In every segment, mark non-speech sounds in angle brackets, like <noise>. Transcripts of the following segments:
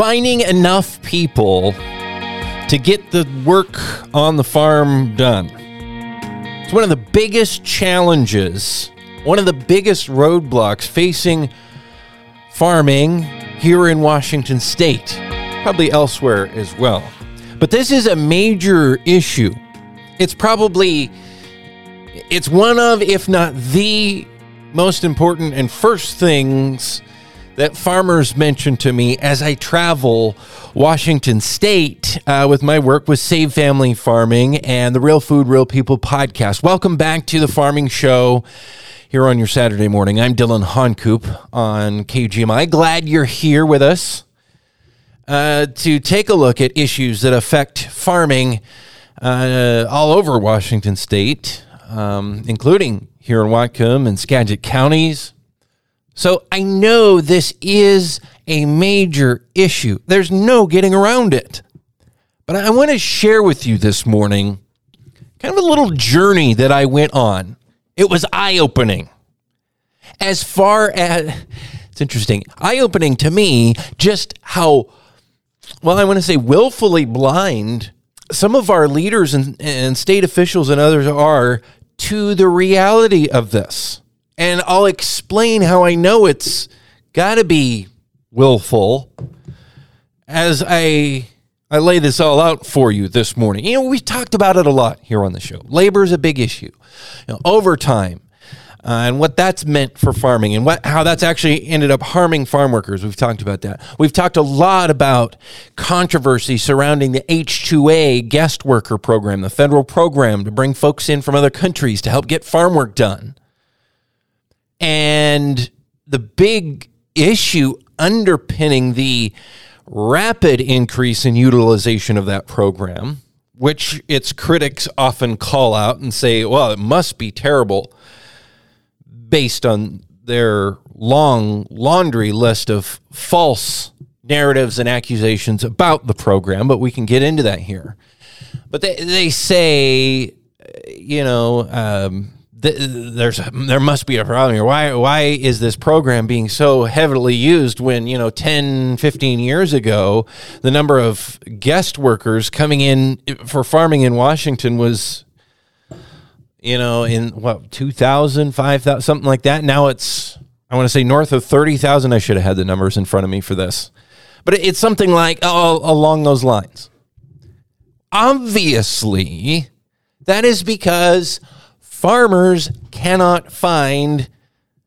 finding enough people to get the work on the farm done. It's one of the biggest challenges, one of the biggest roadblocks facing farming here in Washington state, probably elsewhere as well. But this is a major issue. It's probably it's one of if not the most important and first things that farmers mention to me as I travel Washington State uh, with my work with Save Family Farming and the Real Food, Real People podcast. Welcome back to the Farming Show here on your Saturday morning. I'm Dillon Honcoop on KGMI. Glad you're here with us uh, to take a look at issues that affect farming uh, all over Washington State, um, including here in Whatcom and Skagit counties so I know this is a major issue. There's no getting around it. But I want to share with you this morning kind of a little journey that I went on. It was eye opening. As far as it's interesting, eye opening to me just how, well, I want to say willfully blind some of our leaders and, and state officials and others are to the reality of this and I'll explain how I know it's got to be willful as I I lay this all out for you this morning. You know, we talked about it a lot here on the show. Labor is a big issue. You know, overtime uh, and what that's meant for farming and what how that's actually ended up harming farm workers. We've talked about that. We've talked a lot about controversy surrounding the H2A guest worker program, the federal program to bring folks in from other countries to help get farm work done. And the big issue underpinning the rapid increase in utilization of that program, which its critics often call out and say, well, it must be terrible based on their long laundry list of false narratives and accusations about the program, but we can get into that here. But they, they say, you know, um, there's there must be a problem here. Why why is this program being so heavily used when, you know, 10, 15 years ago, the number of guest workers coming in for farming in Washington was you know, in what 2000, 5000 something like that. Now it's I want to say north of 30,000. I should have had the numbers in front of me for this. But it's something like oh, along those lines. Obviously, that is because farmers cannot find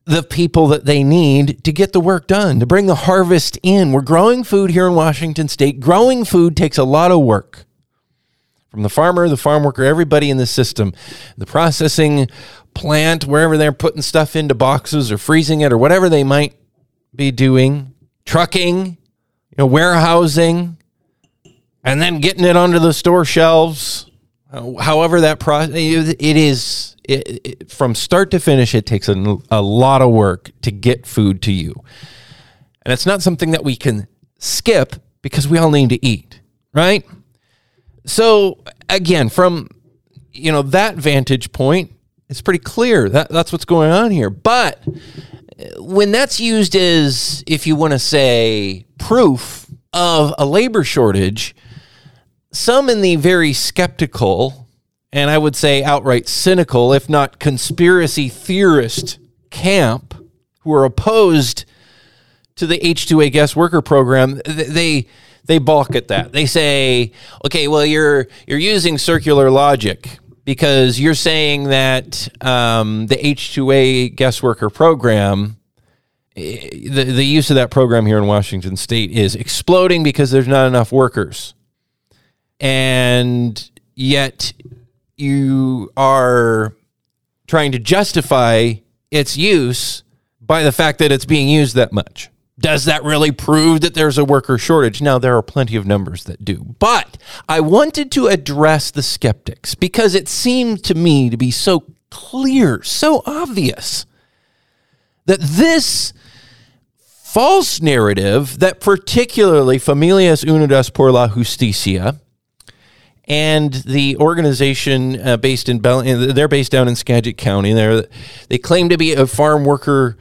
the people that they need to get the work done, to bring the harvest in. We're growing food here in Washington state. Growing food takes a lot of work. From the farmer, the farm worker, everybody in the system, the processing plant, wherever they're putting stuff into boxes or freezing it or whatever they might be doing, trucking, you know, warehousing, and then getting it onto the store shelves. Uh, however, that process, it is it, it, from start to finish, it takes a, a lot of work to get food to you. And it's not something that we can skip because we all need to eat, right? So again, from you know that vantage point, it's pretty clear that that's what's going on here. But when that's used as, if you want to say, proof of a labor shortage, some in the very skeptical and I would say outright cynical, if not conspiracy theorist camp who are opposed to the H2A guest worker program, they they balk at that. They say, "Okay, well you're you're using circular logic because you're saying that um, the H2A guest worker program." Eh, the, the use of that program here in Washington state is exploding because there's not enough workers. And yet you are trying to justify its use by the fact that it's being used that much. Does that really prove that there's a worker shortage? Now, there are plenty of numbers that do. But I wanted to address the skeptics because it seemed to me to be so clear, so obvious that this false narrative that particularly Familias Unidas por la Justicia and the organization uh, based in Bell, they're based down in Skagit County. They they claim to be a farm worker,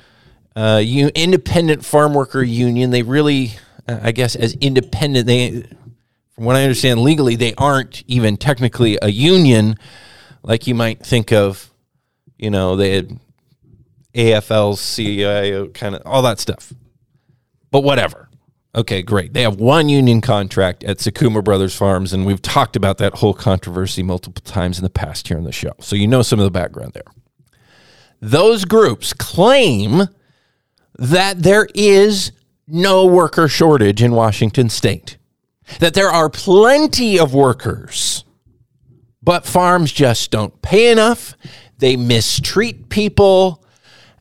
uh, independent farm worker union. They really uh, I guess, as independent. They, from what I understand legally, they aren't even technically a union, like you might think of. You know, they had AFL, CIO, kind of all that stuff. But whatever. Okay, great. They have one union contract at Sakuma Brothers Farms, and we've talked about that whole controversy multiple times in the past here on the show. So you know some of the background there. Those groups claim that there is no worker shortage in Washington state, that there are plenty of workers, but farms just don't pay enough. They mistreat people,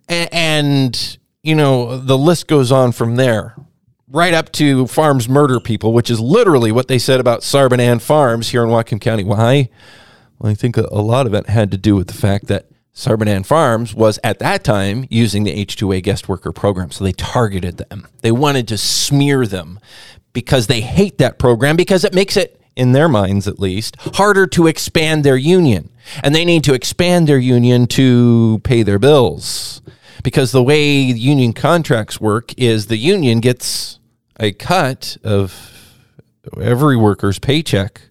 and, you know, the list goes on from there right up to farms murder people, which is literally what they said about Sarbanand Farms here in Whatcom County. Why? Well, I think a, a lot of it had to do with the fact that Sarbanand Farms was at that time using the H2A guest worker program. So they targeted them. They wanted to smear them because they hate that program because it makes it, in their minds at least, harder to expand their union. And they need to expand their union to pay their bills. Because the way union contracts work is the union gets a cut of every worker's paycheck.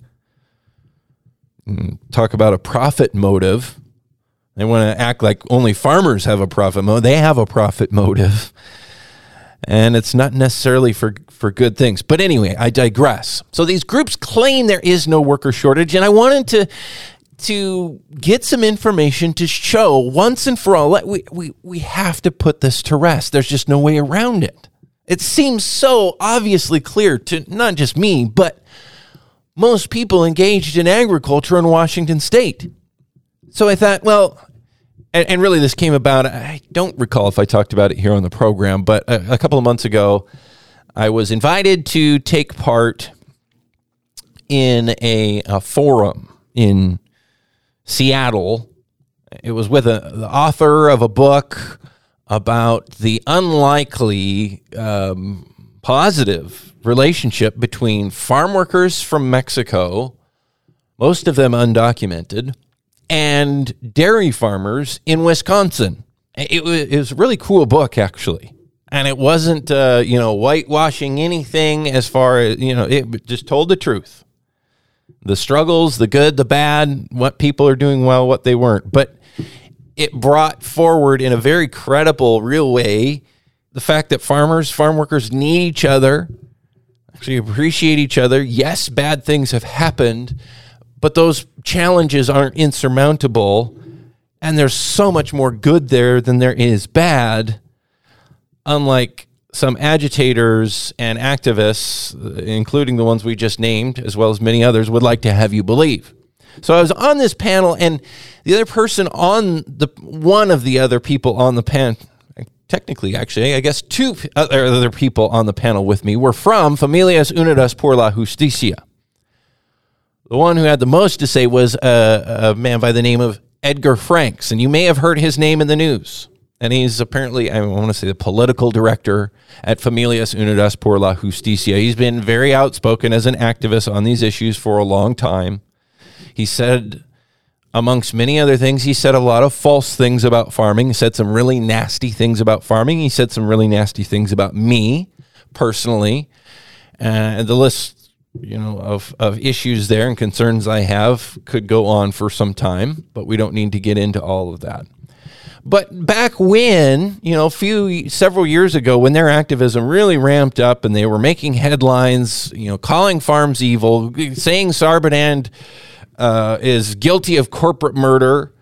Mm, talk about a profit motive. They want to act like only farmers have a profit motive. They have a profit motive. And it's not necessarily for, for good things. But anyway, I digress. So these groups claim there is no worker shortage. And I wanted to to get some information to show once and for all we, we, we have to put this to rest. There's just no way around it. It seems so obviously clear to not just me, but most people engaged in agriculture in Washington state. So I thought, well, and, and, really this came about, I don't recall if I talked about it here on the program, but a, a couple of months ago, I was invited to take part in a, a forum in Seattle. It was with a, the author of a book about the unlikely um, positive relationship between farm workers from Mexico, most of them undocumented, and dairy farmers in Wisconsin. It was, it was a really cool book, actually. And it wasn't, uh, you know, whitewashing anything as far as, you know, it just told the truth. The struggles, the good, the bad, what people are doing well, what they weren't. But it brought forward in a very credible, real way the fact that farmers, farm workers need each other, actually appreciate each other. Yes, bad things have happened, but those challenges aren't insurmountable. And there's so much more good there than there is bad, unlike some agitators and activists, including the ones we just named, as well as many others, would like to have you believe. So I was on this panel, and the other person on the one of the other people on the panel, technically, actually, I guess two other people on the panel with me were from Familias Unidas por la Justicia. The one who had the most to say was a, a man by the name of Edgar Franks, and you may have heard his name in the news. And he's apparently, I want to say, the political director at Familias Unidas por la Justicia. He's been very outspoken as an activist on these issues for a long time. He said, amongst many other things, he said a lot of false things about farming. He said some really nasty things about farming. He said some really nasty things about me personally. And the list, you know, of, of issues there and concerns I have could go on for some time, but we don't need to get into all of that. But back when, you know, a few several years ago, when their activism really ramped up and they were making headlines, you know, calling farms evil, saying Sarbanand uh, is guilty of corporate murder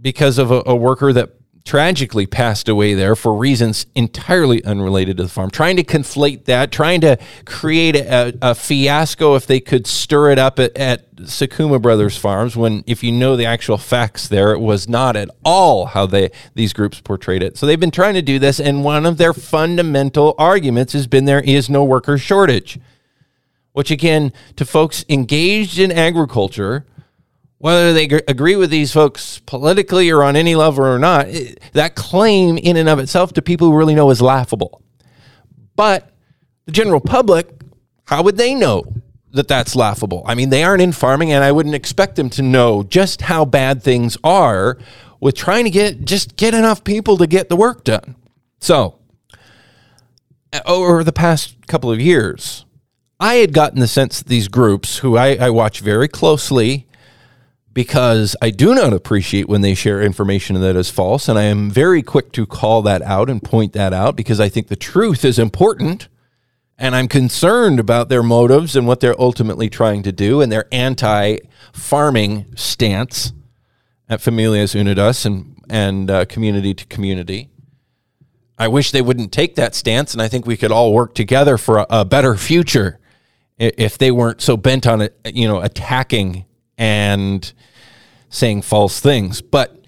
because of a, a, worker that tragically passed away there for reasons entirely unrelated to the farm. Trying to conflate that, trying to create a, a fiasco if they could stir it up at, at Sakuma Brothers Farms, when if you know the actual facts there, it was not at all how they these groups portrayed it. So they've been trying to do this, and one of their fundamental arguments has been there is no worker shortage which again, to folks engaged in agriculture, whether they agree with these folks politically or on any level or not, that claim in and of itself to people who really know is laughable. But the general public, how would they know that that's laughable? I mean, they aren't in farming, and I wouldn't expect them to know just how bad things are with trying to get just get enough people to get the work done. So, over the past couple of years, I had gotten the sense that these groups, who I, I watch very closely, because I do not appreciate when they share information that is false. And I am very quick to call that out and point that out because I think the truth is important. And I'm concerned about their motives and what they're ultimately trying to do and their anti farming stance at Familias Unidas and, and uh, community to community. I wish they wouldn't take that stance. And I think we could all work together for a, a better future if they weren't so bent on it, you know, attacking and saying false things. But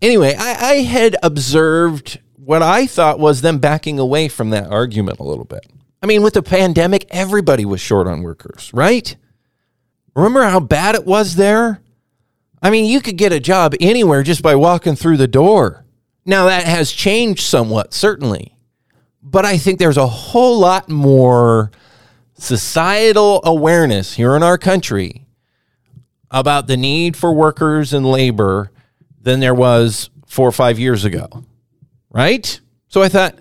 anyway, I, I, had observed what I thought was them backing away from that argument a little bit. I mean, with the pandemic, everybody was short on workers, right? Remember how bad it was there? I mean, you could get a job anywhere just by walking through the door. Now, that has changed somewhat, certainly. But I think there's a whole lot more societal awareness here in our country about the need for workers and labor than there was four or five years ago, right? So I thought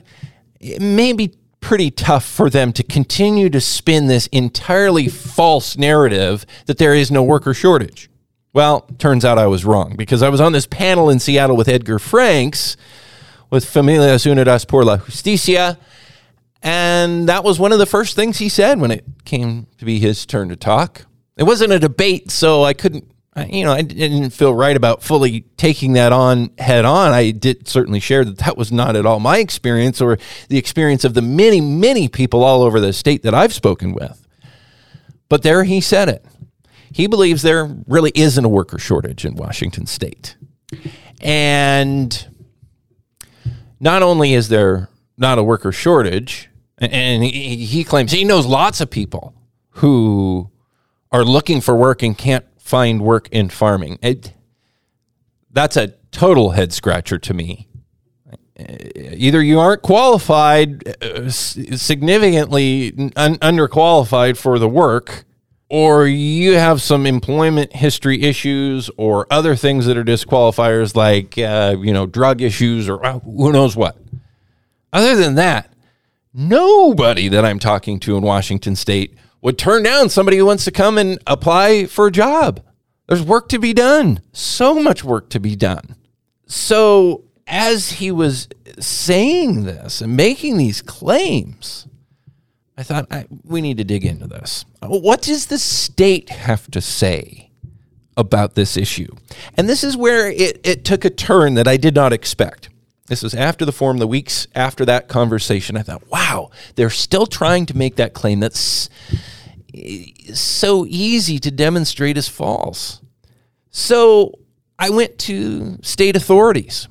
it may be pretty tough for them to continue to spin this entirely false narrative that there is no worker shortage. Well, turns out I was wrong because I was on this panel in Seattle with Edgar Franks with Familias Unidas por la Justicia. And that was one of the first things he said when it came to be his turn to talk. It wasn't a debate, so I couldn't, you know, I didn't feel right about fully taking that on head on. I did certainly share that that was not at all my experience or the experience of the many, many people all over the state that I've spoken with. But there he said it. He believes there really isn't a worker shortage in Washington state. And not only is there not a worker shortage, and he, he claims he knows lots of people who are looking for work and can't find work in farming. It, that's a total head scratcher to me. Either you aren't qualified, uh, significantly un- underqualified for the work, or you have some employment history issues or other things that are disqualifiers, like uh, you know drug issues or uh, who knows what. Other than that, nobody that I'm talking to in Washington State would turn down somebody who wants to come and apply for a job. There's work to be done, so much work to be done. So, as he was saying this and making these claims, I thought I, we need to dig into this. What does the state have to say about this issue? And this is where it, it took a turn that I did not expect. This was after the forum, the weeks after that conversation. I thought, wow, they're still trying to make that claim that's so easy to demonstrate as false. So I went to state authorities.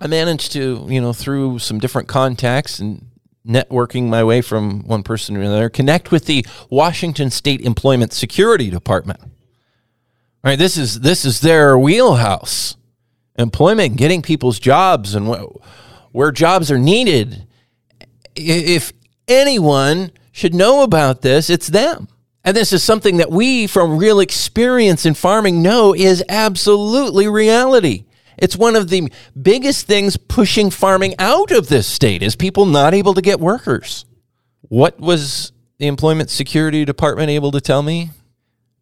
I managed to, you know, through some different contacts and networking my way from one person to another, connect with the Washington State Employment Security Department. All right, this is this is their wheelhouse. Employment, getting people's jobs and wh- where jobs are needed. If anyone should know about this, it's them. And this is something that we, from real experience in farming, know is absolutely reality. It's one of the biggest things pushing farming out of this state is people not able to get workers. What was the Employment Security Department able to tell me?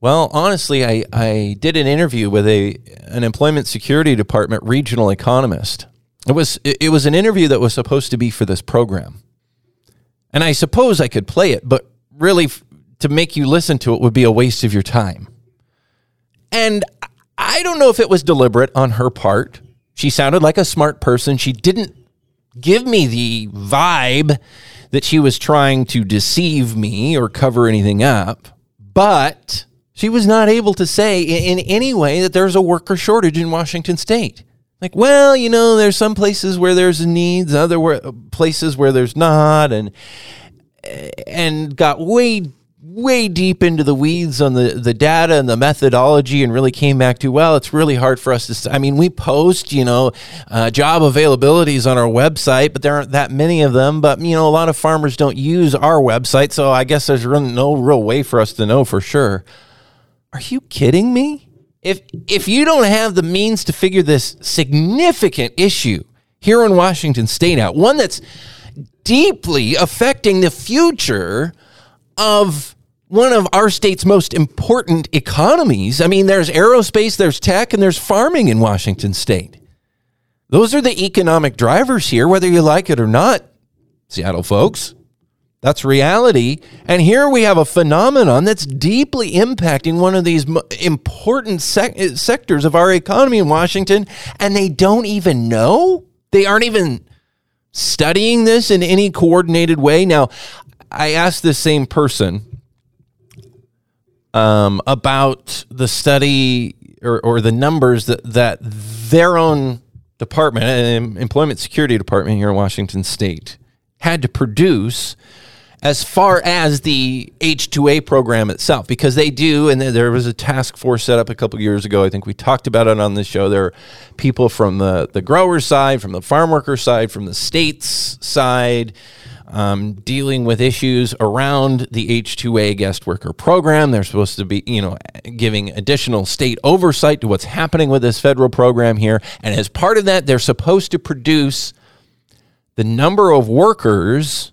Well, honestly, I, I did an interview with a an Employment Security Department regional economist. It was it was an interview that was supposed to be for this program. And I suppose I could play it, but really to make you listen to it would be a waste of your time. And I don't know if it was deliberate on her part. She sounded like a smart person. She didn't give me the vibe that she was trying to deceive me or cover anything up, but she was not able to say in, any way that there's a worker shortage in Washington state. Like, well, you know, there's some places where there's needs, other places where there's not, and and got way way deep into the weeds on the, the data and the methodology and really came back to well it's really hard for us to i mean we post you know uh, job availabilities on our website but there aren't that many of them but you know a lot of farmers don't use our website so i guess there's no real way for us to know for sure are you kidding me if if you don't have the means to figure this significant issue here in Washington state out, one that's deeply affecting the future of one of our state's most important economies. I mean, there's aerospace, there's tech, and there's farming in Washington state. Those are the economic drivers here, whether you like it or not, Seattle folks. That's reality. And here we have a phenomenon that's deeply impacting one of these important sec- sectors of our economy in Washington, and they don't even know. They aren't even studying this in any coordinated way. Now, I asked the same person um, about the study or, or the numbers that, that their own department, uh, Employment Security Department here in Washington State, had to produce as far as the H2A program itself, because they do, and there was a task force set up a couple years ago. I think we talked about it on the show. There are people from the, the grower side, from the farm worker side, from the states side, um, dealing with issues around the H2A guest worker program. They're supposed to be, you know, giving additional state oversight to what's happening with this federal program here. And as part of that, they're supposed to produce the number of workers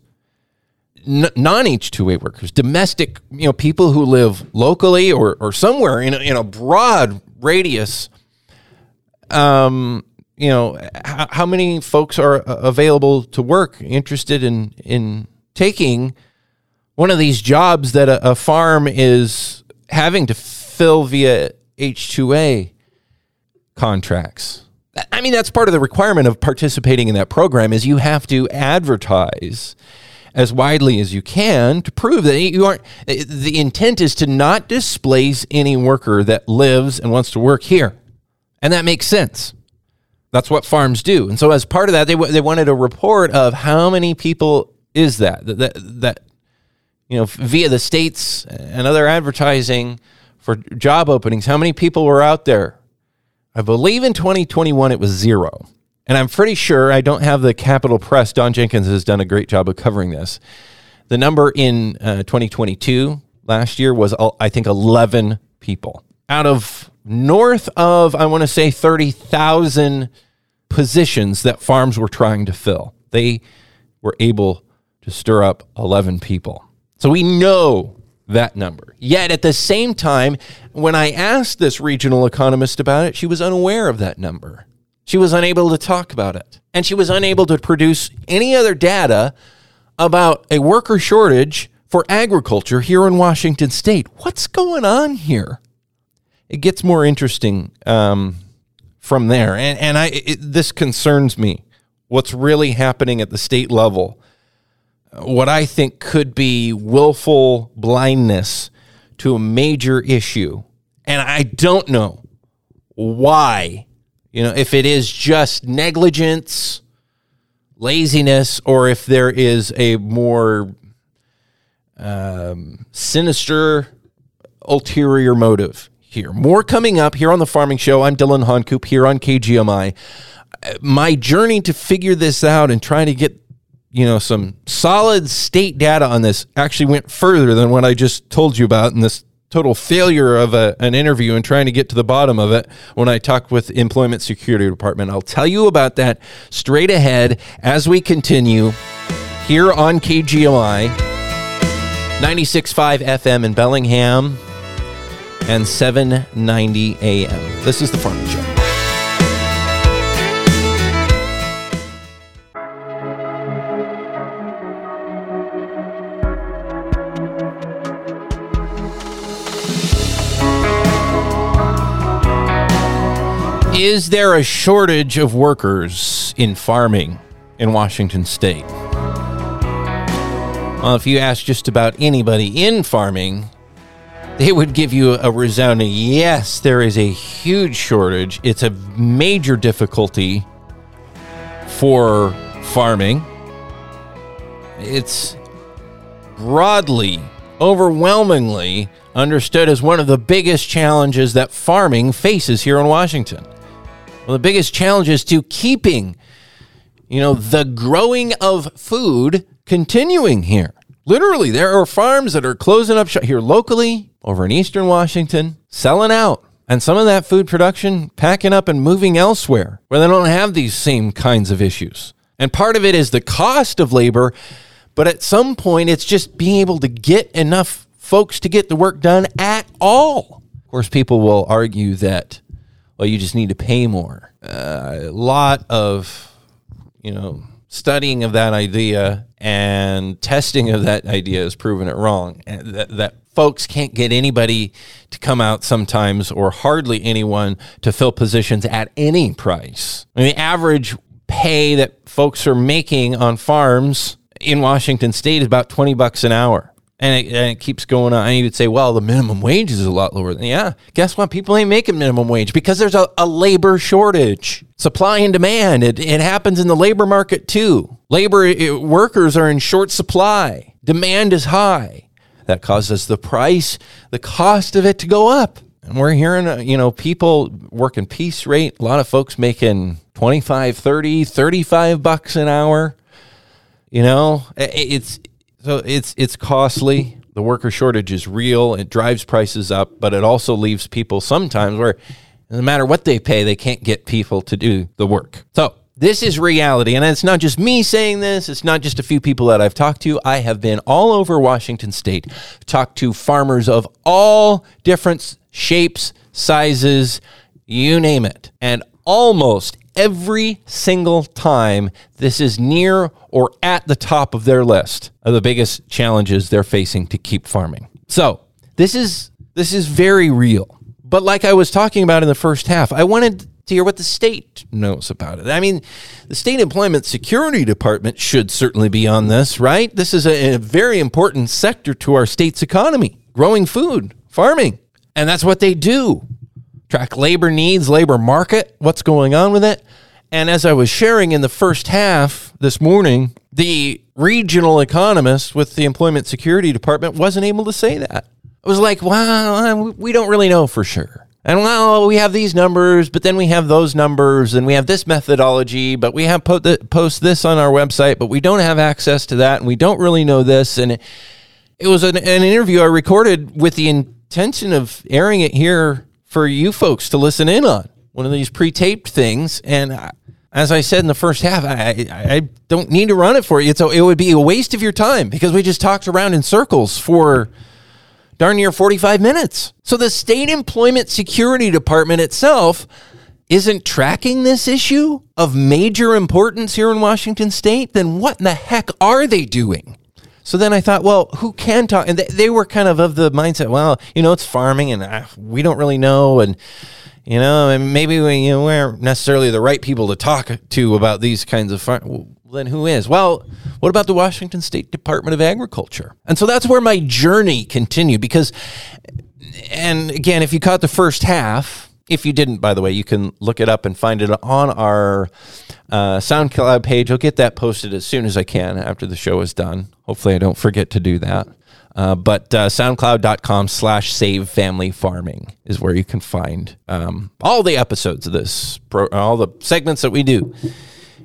non H2A workers, domestic, you know, people who live locally or, or somewhere in a, in a broad radius um, you know, how, how many folks are uh, available to work, interested in in taking one of these jobs that a, a farm is having to fill via H2A contracts. I mean, that's part of the requirement of participating in that program is you have to advertise as widely as you can to prove that you aren't the intent is to not displace any worker that lives and wants to work here. And that makes sense. That's what farms do. And so as part of that, they they wanted a report of how many people is that that that, that you know via the states and other advertising for job openings, how many people were out there? I believe in 2021 it was zero. And I'm pretty sure I don't have the Capital Press. Don Jenkins has done a great job of covering this. The number in uh, 2022 last year was, I think, 11 people out of north of, I want to say, 30,000 positions that farms were trying to fill. They were able to stir up 11 people. So we know that number. Yet at the same time, when I asked this regional economist about it, she was unaware of that number. She was unable to talk about it. And she was unable to produce any other data about a worker shortage for agriculture here in Washington state. What's going on here? it gets more interesting um, from there. And, and I, it, this concerns me. What's really happening at the state level? What I think could be willful blindness to a major issue. And I don't know why. You know, if it is just negligence, laziness, or if there is a more um, sinister ulterior motive here. More coming up here on the Farming Show. I'm Dillon Honcoop here on KGMI. My journey to figure this out and trying to get you know some solid state data on this actually went further than what I just told you about in this total failure of a, an interview and trying to get to the bottom of it when I talk with Employment Security Department. I'll tell you about that straight ahead as we continue here on KGMI 96.5 FM in Bellingham and 7:90 a.m. This is the Farming Show. Is there a shortage of workers in farming in Washington state? Well, if you ask just about anybody in farming, they would give you a resounding yes, there is a huge shortage. It's a major difficulty for farming. It's broadly, overwhelmingly understood as one of the biggest challenges that farming faces here in Washington. Well, the biggest challenge is to keeping, you know, the growing of food continuing here. Literally, there are farms that are closing up here locally over in eastern Washington, selling out. And some of that food production packing up and moving elsewhere where they don't have these same kinds of issues. And part of it is the cost of labor, but at some point, it's just being able to get enough folks to get the work done at all. Of course, people will argue that, well, you just need to pay more. Uh, a lot of, you know, studying of that idea and testing of that idea has proven it wrong. That, that folks can't get anybody to come out sometimes, or hardly anyone, to fill positions at any price. I mean, the average pay that folks are making on farms in Washington state is about 20 bucks an hour. And it, and it, keeps going on. And you would say, well, the minimum wage is a lot lower. Yeah, guess what? People ain't making minimum wage because there's a, a labor shortage. Supply and demand. It, it happens in the labor market too. Labor it, workers are in short supply. Demand is high. That causes the price, the cost of it to go up. And we're hearing, uh, you know, people working piece rate, a lot of folks making 25, 30, 35 bucks an hour. You know, it's so it's it's costly. The worker shortage is real. It drives prices up, but it also leaves people sometimes where no matter what they pay, they can't get people to do the work. So this is reality. And it's not just me saying this, it's not just a few people that I've talked to. I have been all over Washington state, talked to farmers of all different shapes, sizes, you name it. And almost every single time this is near or at the top of their list of the biggest challenges they're facing to keep farming. So, this is this is very real. But like I was talking about in the first half, I wanted to hear what the state knows about it. I mean, the state employment security department should certainly be on this, right? This is a, a very important sector to our state's economy, growing food, farming. And that's what they do track labor needs, labor market, what's going on with it. And as I was sharing in the first half this morning, the regional economist with the Employment Security Department wasn't able to say that. It was like, well, we don't really know for sure. And well, we have these numbers, but then we have those numbers, and we have this methodology, but we have the, post this on our website, but we don't have access to that, and we don't really know this. And it, it was an, an interview I recorded with the intention of airing it here for you folks to listen in on one of these pre-taped things. And as I said in the first half, I, I don't need to run it for you. So it would be a waste of your time because we just talked around in circles for darn near 45 minutes. So the state employment security department itself isn't tracking this issue of major importance here in Washington state, then what in the heck are they doing? So then I thought, well, who can talk? And they, they were kind of of the mindset, well, you know, it's farming and uh, we don't really know. And, you know, and maybe we, you know, we aren't necessarily the right people to talk to about these kinds of farm. Well, then who is? Well, what about the Washington State Department of Agriculture? And so that's where my journey continued because, and again, if you caught the first half, if you didn't, by the way, you can look it up and find it on our uh, SoundCloud page. I'll get that posted as soon as I can after the show is done. Hopefully, I don't forget to do that. Uh, but uh, soundcloud.com slash save family farming is where you can find um, all the episodes of this, pro- all the segments that we do,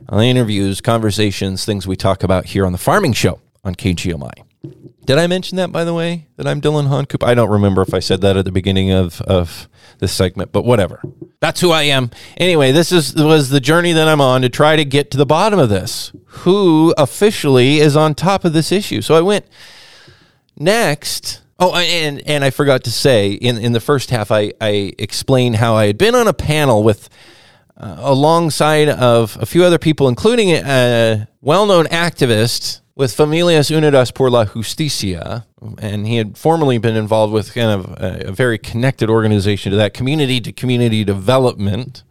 all the interviews, conversations, things we talk about here on the farming show on KGMI. Did I mention that, by the way, that I'm Dillon Honcoop? I don't remember if I said that at the beginning of, of this segment, but whatever. That's who I am. Anyway, this is was the journey that I'm on to try to get to the bottom of this. Who officially is on top of this issue? So I went next. Oh, and and I forgot to say in in the first half, I I explained how I had been on a panel with. Uh, alongside of a few other people, including a well-known activist with Familias Unidas por la Justicia, and he had formerly been involved with kind of a, a very connected organization to that community to community development,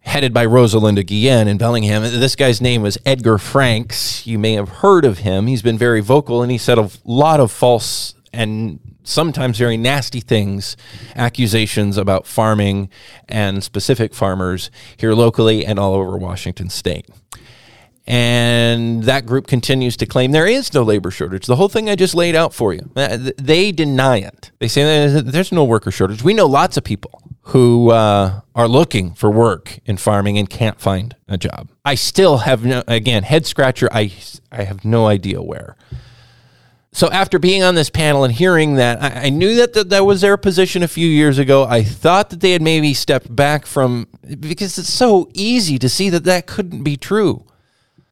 headed by Rosalinda Guillen in Bellingham. This guy's name was Edgar Franks. You may have heard of him. He's been very vocal, and he said a lot of false and sometimes very nasty things, accusations about farming and specific farmers here locally and all over Washington state. And that group continues to claim there is no labor shortage. The whole thing I just laid out for you, uh, they deny it. They say there's no worker shortage. We know lots of people who uh, are looking for work in farming and can't find a job. I still have no, again, head scratcher. I, I have no idea where. So after being on this panel and hearing that, I, I knew that th- that was their position a few years ago. I thought that they had maybe stepped back from because it's so easy to see that that couldn't be true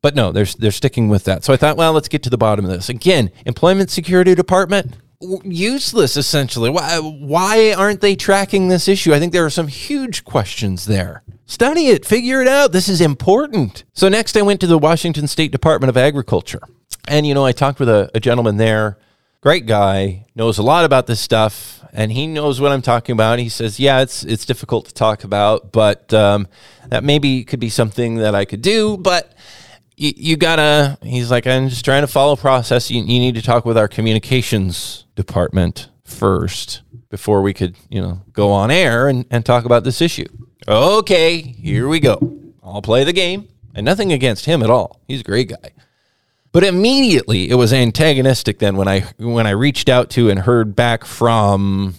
But no, they're they're sticking with that. So I thought, well, let's get to the bottom of this. Again, Employment Security Department useless essentially. Why why aren't they tracking this issue? I think there are some huge questions there. Study it, figure it out. This is important. So next I went to the Washington State Department of Agriculture. And you know, I talked with a, a gentleman there, great guy, knows a lot about this stuff, and he knows what I'm talking about. He says, "Yeah, it's it's difficult to talk about, but um, that maybe could be something that I could do." But you, you gotta he's like i'm just trying to follow process. You, you need to talk with our communications department first before we could you know go on air and, and talk about this issue. Okay here we go. I'll play the game. And nothing against him at all. He's a great guy. But immediately it was antagonistic then when i when i reached out to and heard back from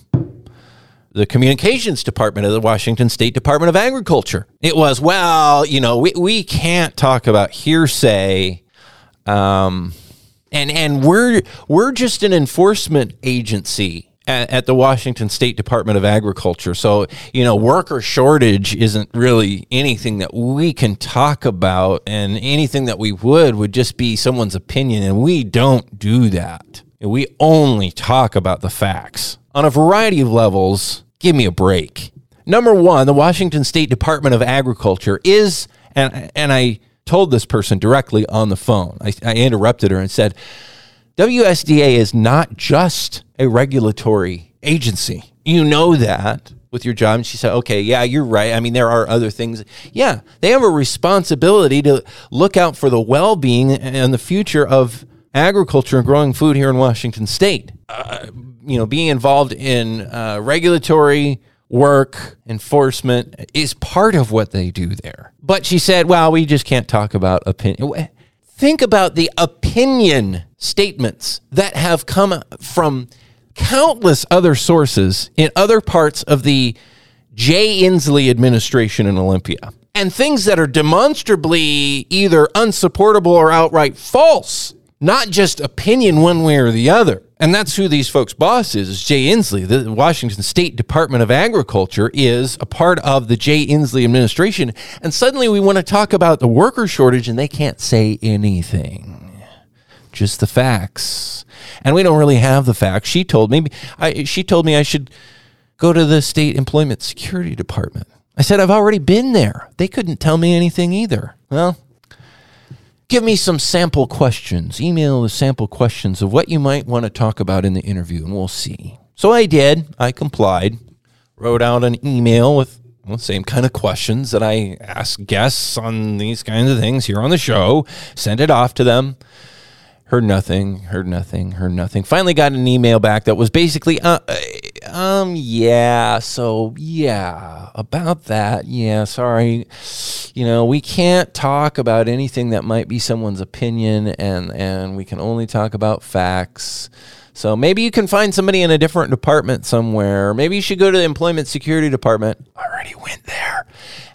the communications department of the Washington State Department of Agriculture. It was, well, you know, we, we can't talk about hearsay. Um, and and we're we're just an enforcement agency at, at, the Washington State Department of Agriculture. So, you know, worker shortage isn't really anything that we can talk about and anything that we would would just be someone's opinion and we don't do that. We only talk about the facts on a variety of levels. Give me a break. Number one, the Washington State Department of Agriculture is, and, and I told this person directly on the phone, I, I interrupted her and said, WSDA is not just a regulatory agency. You know that with your job. And she said, okay, yeah, you're right. I mean, there are other things. Yeah, they have a responsibility to look out for the well being and the future of agriculture and growing food here in Washington state. Uh, you know, being involved in uh, regulatory work, enforcement is part of what they do there. But she said, well, we just can't talk about opinion. Think about the opinion statements that have come from countless other sources in other parts of the Jay Inslee administration in Olympia. And things that are demonstrably either unsupportable or outright false not just opinion one way or the other. And that's who these folks' boss is, is Jay Inslee. The Washington State Department of Agriculture is a part of the Jay Inslee administration. And suddenly we want to talk about the worker shortage and they can't say anything. Just the facts. And we don't really have the facts. She told me I, she told me I should go to the state employment security department. I said I've already been there. They couldn't tell me anything either. Well, give me some sample questions. Email the sample questions of what you might want to talk about in the interview, and we'll see. So I did. I complied. Wrote out an email with well, the same kind of questions that I ask guests on these kinds of things here on the show. Sent it off to them. Heard nothing. Heard nothing. Heard nothing. Finally, got an email back that was basically, uh, um, yeah. So yeah, about that. Yeah, sorry. You know, we can't talk about anything that might be someone's opinion, and and we can only talk about facts. So maybe you can find somebody in a different department somewhere. Maybe you should go to the employment security department. I already went there.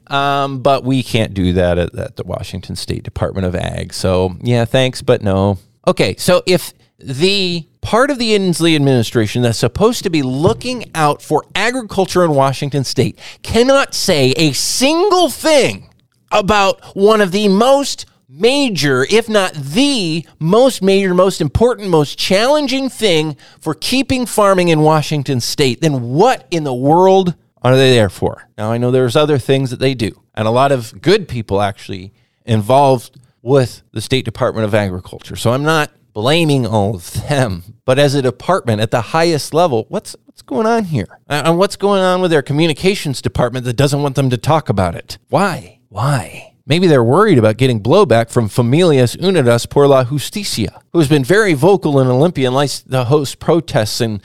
Um, but we can't do that at, at the Washington State Department of Ag. So yeah, thanks, but no. Okay, so if the part of the Inslee administration that's supposed to be looking out for agriculture in Washington state cannot say a single thing about one of the most major, if not the most major, most important, most challenging thing for keeping farming in Washington state, then what in the world are they there for? Now, I know there's other things that they do, and a lot of good people actually involved with the State Department of Agriculture. So I'm not blaming all of them. But as a department at the highest level, what's what's going on here? Uh, and what's going on with their communications department that doesn't want them to talk about it? Why? Why? Maybe they're worried about getting blowback from Familias Unidas por la Justicia, who has been very vocal in Olympia and likes to host protests and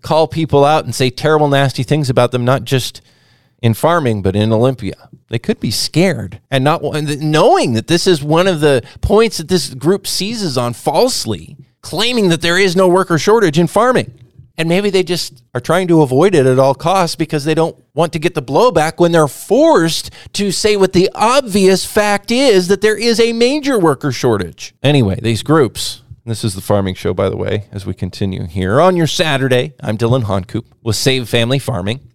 call people out and say terrible, nasty things about them, not just in farming, but in Olympia. They could be scared and not knowing that this is one of the points that this group seizes on falsely, claiming that there is no worker shortage in farming. And maybe they just are trying to avoid it at all costs because they don't want to get the blowback when they're forced to say what the obvious fact is that there is a major worker shortage. Anyway, these groups, this is the farming show, by the way, as we continue here on your Saturday. I'm Dillon Honcoop with Save Family Farming.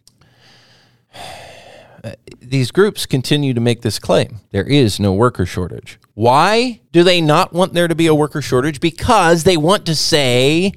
<sighs> these groups continue to make this claim. There is no worker shortage. Why do they not want there to be a worker shortage? Because they want to say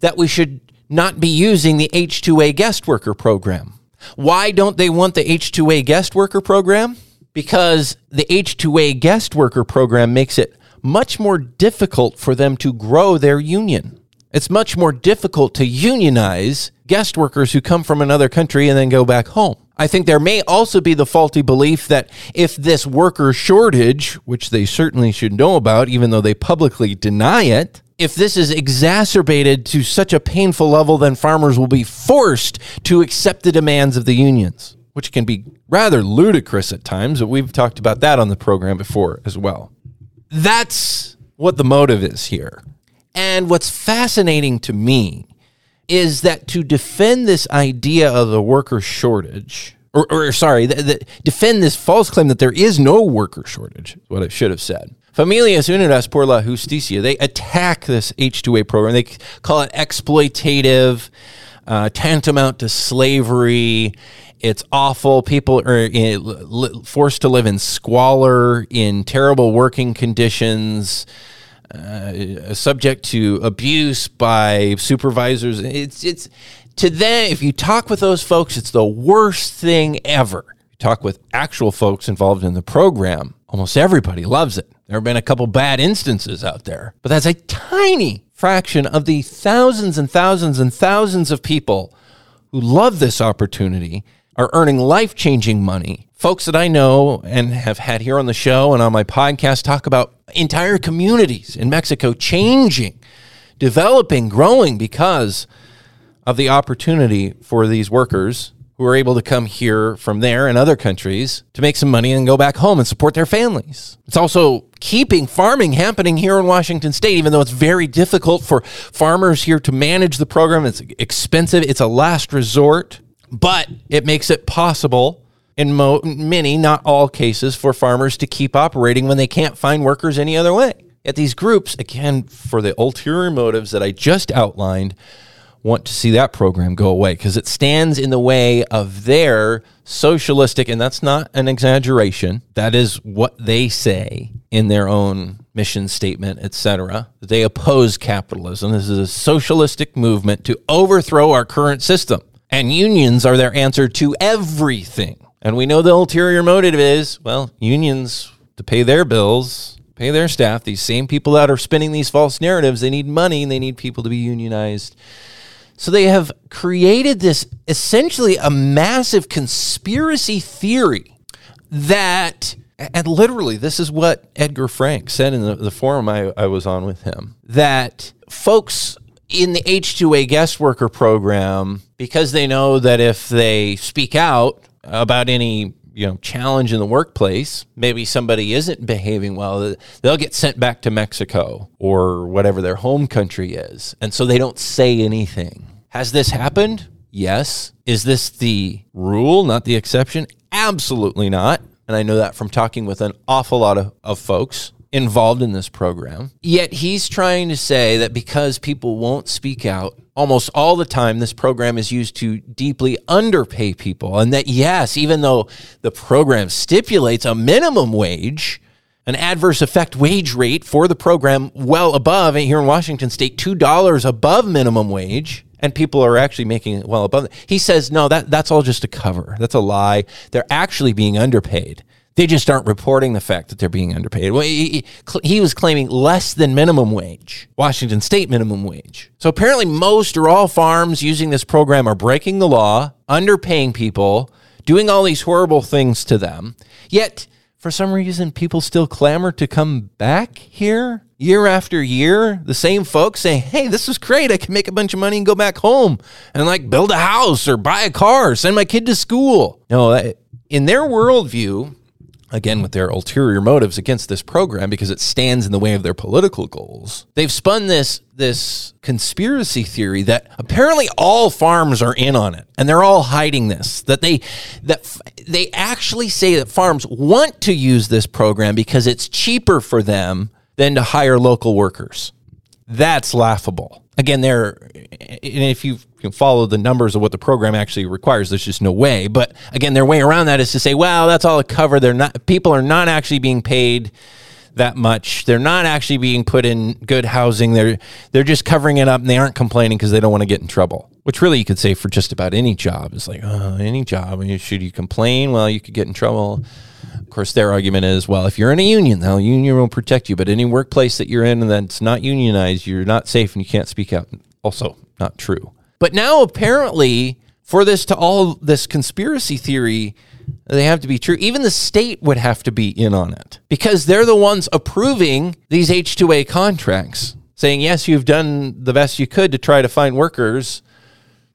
that we should not be using the H2A guest worker program. Why don't they want the H2A guest worker program? Because the H2A guest worker program makes it much more difficult for them to grow their union. It's much more difficult to unionize guest workers who come from another country and then go back home. I think there may also be the faulty belief that if this worker shortage, which they certainly should know about, even though they publicly deny it, if this is exacerbated to such a painful level, then farmers will be forced to accept the demands of the unions, which can be rather ludicrous at times. But we've talked about that on the program before as well. That's what the motive is here. And what's fascinating to me is that to defend this idea of the worker shortage, or, or sorry, the, the, defend this false claim that there is no worker shortage, what I should have said. Familias Unidas por la Justicia, they attack this H2A program. They call it exploitative, uh, tantamount to slavery. It's awful. People are in, forced to live in squalor, in terrible working conditions uh, subject to abuse by supervisors. It's it's to them. If you talk with those folks, it's the worst thing ever. You talk with actual folks involved in the program. Almost everybody loves it. There have been a couple bad instances out there, but that's a tiny fraction of the thousands and thousands and thousands of people who love this opportunity are earning life changing money. Folks that I know and have had here on the show and on my podcast talk about entire communities in Mexico changing, developing, growing because of the opportunity for these workers who are able to come here from there and other countries to make some money and go back home and support their families. It's also keeping farming happening here in Washington state, even though it's very difficult for farmers here to manage the program. It's expensive, it's a last resort, but it makes it possible in mo- many, not all cases, for farmers to keep operating when they can't find workers any other way. Yet these groups, again, for the ulterior motives that I just outlined, want to see that program go away because it stands in the way of their socialistic, and that's not an exaggeration. That is what they say in their own mission statement, etc. They oppose capitalism. This is a socialistic movement to overthrow our current system. And unions are their answer to everything. And we know the ulterior motive is, well, unions to pay their bills, pay their staff, these same people that are spinning these false narratives, they need money and they need people to be unionized. So they have created this essentially a massive conspiracy theory that, and literally, this is what Edgar Frank said in the, the forum I, I was on with him, that folks in the H2A guest worker program, because they know that if they speak out, about any you know challenge in the workplace. Maybe somebody isn't behaving well they'll get sent back to mexico or whatever their home country is and so they don't say anything. Has this happened? Yes. Is this the rule not the exception? Absolutely not. And i know that from talking with an awful lot of, of folks involved in this program. Yet he's trying to say that because people won't speak out almost all the time this program is used to deeply underpay people. And that yes even though the program stipulates a minimum wage an adverse effect wage rate for the program well above here in Washington state $2 above minimum wage and people are actually making it well above. He says no that that's all just a cover. That's a lie. They're actually being underpaid they just aren't reporting the fact that they're being underpaid. Well, he, he, was claiming less than minimum wage, Washington state minimum wage. So apparently, most or all farms using this program are breaking the law, underpaying people, doing all these horrible things to them. Yet, for some reason, people still clamor to come back here year after year. The same folks saying, hey, this is great. I can make a bunch of money and go back home and like build a house or buy a car, or send my kid to school. No, in their worldview, again with their ulterior motives against this program because it stands in the way of their political goals. They've spun this this conspiracy theory that apparently all farms are in on it and they're all hiding this that they that they actually say that farms want to use this program because it's cheaper for them than to hire local workers. That's laughable. Again, there and if you've follow the numbers of what the program actually requires. There's just no way. But again, their way around that is to say, well, that's all a cover. They're not people are not actually being paid that much. They're not actually being put in good housing. They're they're just covering it up and they aren't complaining because they don't want to get in trouble. Which really you could say for just about any job. It's like, oh, any job. Should you complain? Well, you could get in trouble. Of course, their argument is, well, if you're in a union, the union will protect you. But any workplace that you're in and that's not unionized, you're not safe and you can't speak out. Also, not true. But now apparently, for this to all this conspiracy theory they have to be true. Even the state would have to be in on it because they're the ones approving these H2A contracts, saying, yes, you've done the best you could to try to find workers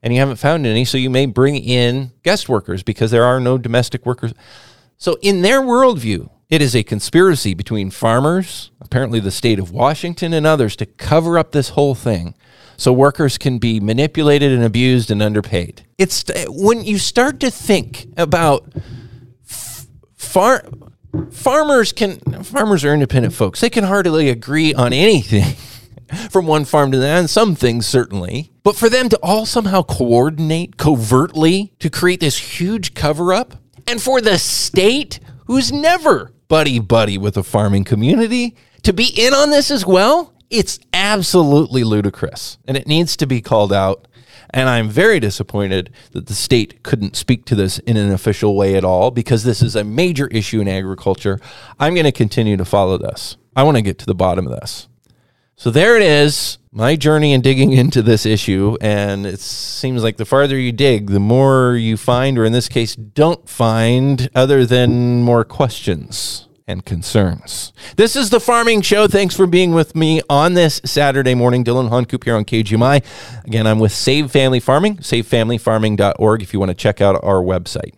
and you haven't found any. So you may bring in guest workers because there are no domestic workers. So, in their worldview, it is a conspiracy between farmers, apparently the state of Washington, and others to cover up this whole thing so workers can be manipulated and abused and underpaid. It's uh, when you start to think about far farmers can farmers are independent folks. They can hardly agree on anything. <laughs> from one farm to the and some things certainly. But for them to all somehow coordinate covertly to create this huge cover up, and for the state, who's never buddy buddy with the farming community, to be in on this as well, it's absolutely ludicrous and it needs to be called out. And I'm very disappointed that the state couldn't speak to this in an official way at all because this is a major issue in agriculture. I'm going to continue to follow this. I want to get to the bottom of this. So there it is, my journey in digging into this issue. And it seems like the farther you dig, the more you find, or in this case, don't find, other than more questions and concerns. This is the Farming Show. Thanks for being with me on this Saturday morning. Dillon Honcoop here on KGMI. Again, I'm with Save Family Farming, savefamilyfarming.org if you want to check out our website.